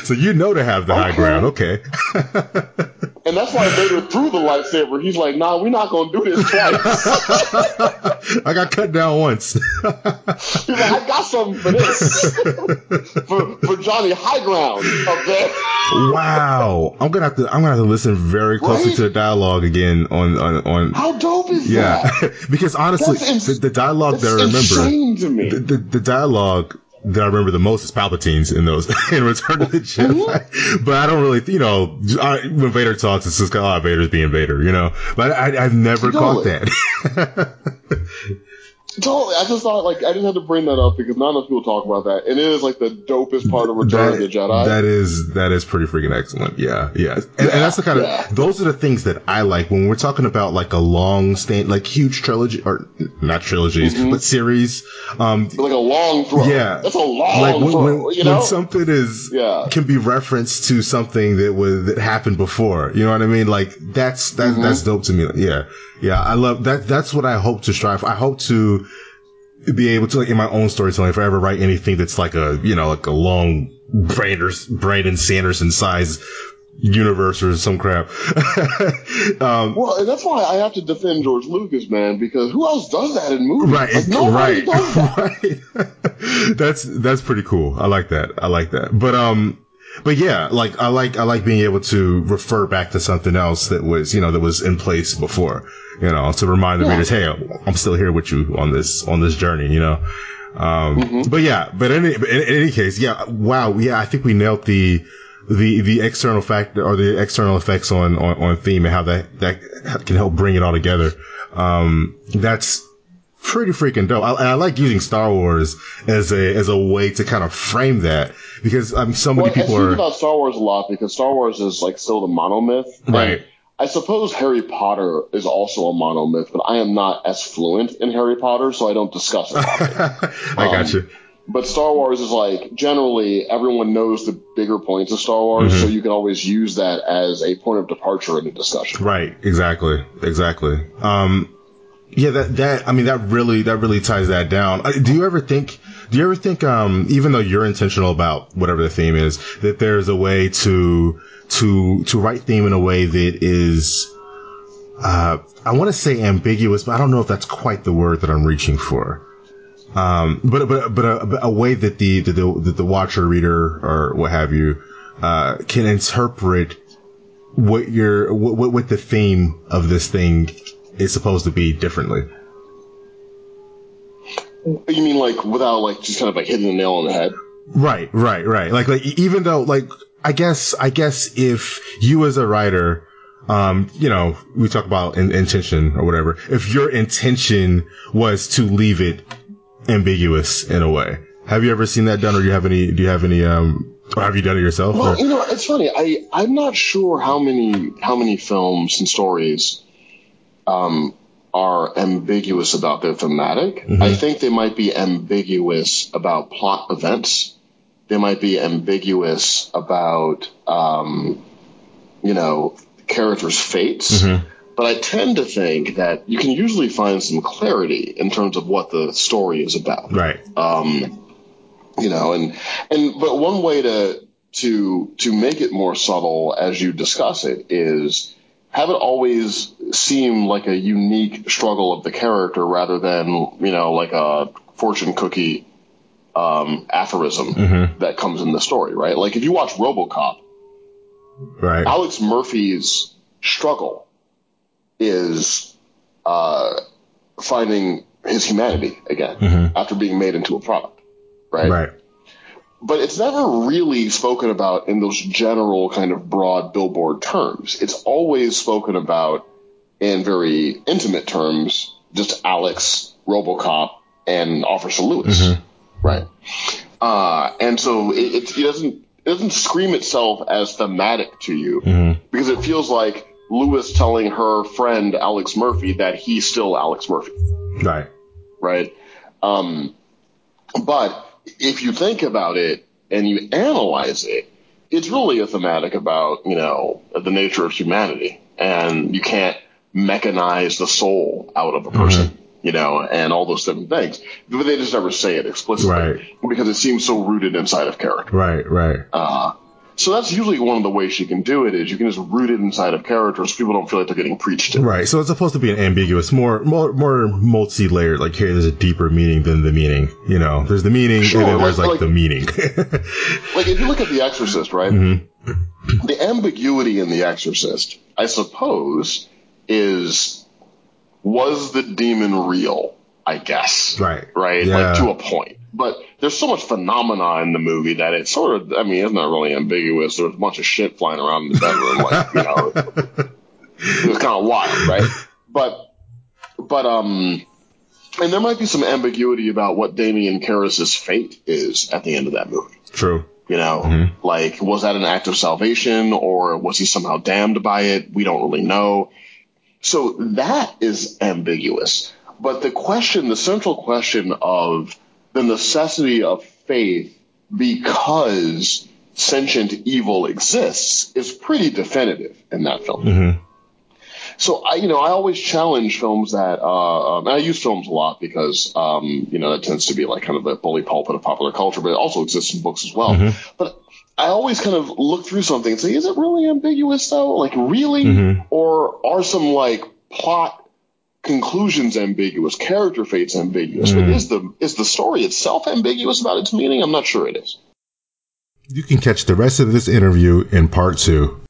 so you know to have the high ground. Okay. And that's why Vader threw the lightsaber. He's like, "Nah, we're not gonna do this twice." I got cut down once. He's like, "I got something for this, for for Johnny High Ground up there." wow. I'm gonna have to, I'm gonna have to listen very closely Right? to the dialogue again on, on, on, How dope is yeah. that? because honestly, ins- the, the dialogue that I remember, to me. the, the, the dialogue that I remember the most is Palpatine's in those in Return of the Jedi. But I don't really, you know, I, when Vader talks, it's just like, oh, Vader's being Vader, you know. But I, have never totally. caught that. Totally. I just thought like I just had to bring that up because not enough people talk about that, and it is like the dopest part of Return that, of the Jedi. That is that is pretty freaking excellent. Yeah, yeah, and, yeah, and that's the kind yeah. of those are the things that I like when we're talking about like a long stand, like huge trilogy or not trilogies, mm-hmm. but series. Um, like a long throw. Yeah, that's a long like when, throw. When, you know? when something is yeah. can be referenced to something that was that happened before. You know what I mean? Like that's that mm-hmm. that's dope to me. Yeah, yeah, I love that. That's what I hope to strive. For. I hope to be able to like in my own storytelling if I ever write anything that's like a you know like a long Brandon Sanderson size universe or some crap. um, well, and that's why I have to defend George Lucas, man, because who else does that in movies? Right, like, right, that. right. that's that's pretty cool. I like that. I like that. But um, but yeah, like I like I like being able to refer back to something else that was you know that was in place before, you know, to remind the yeah. readers, hey, I'm still here with you on this on this journey, you know. Um, mm-hmm. but yeah, but in, in, in, any case, yeah, wow, yeah, I think we nailed the the the external factor or the external effects on, on on theme and how that that can help bring it all together. Um, that's pretty freaking dope. I, I like using Star Wars as a as a way to kind of frame that because I mean, so many well, people I are about Star Wars a lot because Star Wars is like still the monomyth, right? I suppose Harry Potter is also a monomyth, but I am not as fluent in Harry Potter, so I don't discuss it. I um, got you. But Star Wars is like generally everyone knows the bigger points of Star Wars, mm-hmm. so you can always use that as a point of departure in a discussion. Right. Exactly. Exactly. Um, yeah, that, that, I mean, that really, that really ties that down. Uh, do you ever think, do you ever think, um, even though you're intentional about whatever the theme is, that there's a way to, to, to write theme in a way that is, uh, I want to say ambiguous, but I don't know if that's quite the word that I'm reaching for. Um, but, but, but a, a way that the, the, the, the watcher, reader, or what have you, uh, can interpret what your, what, what the theme of this thing is supposed to be differently. You mean like without like just kind of like hitting the nail on the head? Right, right, right. Like, like even though like I guess I guess if you as a writer, um, you know, we talk about in, intention or whatever. If your intention was to leave it ambiguous in a way, have you ever seen that done, or do you have any? Do you have any? Um, or have you done it yourself? Well, or? you know, it's funny. I I'm not sure how many how many films and stories um, are ambiguous about their thematic. Mm-hmm. I think they might be ambiguous about plot events. They might be ambiguous about, um, you know, characters' fates. Mm-hmm. But I tend to think that you can usually find some clarity in terms of what the story is about. Right. Um, you know, and and but one way to to to make it more subtle as you discuss it is have it always seem like a unique struggle of the character rather than, you know, like a fortune cookie um, aphorism mm-hmm. that comes in the story, right? Like if you watch Robocop, right. Alex Murphy's struggle is uh, finding his humanity again mm-hmm. after being made into a product, right? Right but it's never really spoken about in those general kind of broad billboard terms. It's always spoken about in very intimate terms, just Alex, Robocop, and Officer Lewis, mm-hmm. right? Uh, and so it, it, it, doesn't it doesn't scream itself as thematic to you mm-hmm. because it feels like Lewis telling her friend Alex Murphy that he's still Alex Murphy, right? Right. Um, but if you think about it and you analyze it, it's really a thematic about, you know, the nature of humanity. And you can't mechanize the soul out of a person, mm-hmm. you know, and all those different things. But they just never say it explicitly. Right. Because it seems so rooted inside of character. Right, right. Uh, so that's usually one of the ways you can do it is you can just root it inside of characters. So people don't feel like they're getting preached to. Right. So it's supposed to be an ambiguous, more, more, more multi-layered. Like here, there's a deeper meaning than the meaning. You know, there's the meaning sure, and then there's like, like the meaning. like if you look at The Exorcist, right? Mm-hmm. The ambiguity in The Exorcist, I suppose, is was the demon real? I guess. Right. Right. Yeah. Like to a point but there's so much phenomena in the movie that it's sort of, I mean, it's not really ambiguous. There's a bunch of shit flying around in the bedroom, like, you know, it was kind of wild, right? But, but, um, and there might be some ambiguity about what Damien Karras's fate is at the end of that movie. True. You know, mm-hmm. like, was that an act of salvation or was he somehow damned by it? We don't really know. So that is ambiguous. But the question, the central question of the necessity of faith because sentient evil exists is pretty definitive in that film. Mm-hmm. So I, you know, I always challenge films that, uh, um, I use films a lot because, um, you know, that tends to be like kind of the bully pulpit of popular culture, but it also exists in books as well. Mm-hmm. But I always kind of look through something and say, is it really ambiguous though? Like really? Mm-hmm. Or are some like plot conclusions ambiguous, character fates ambiguous, mm. but is the is the story itself ambiguous about its meaning? I'm not sure it is. You can catch the rest of this interview in part two.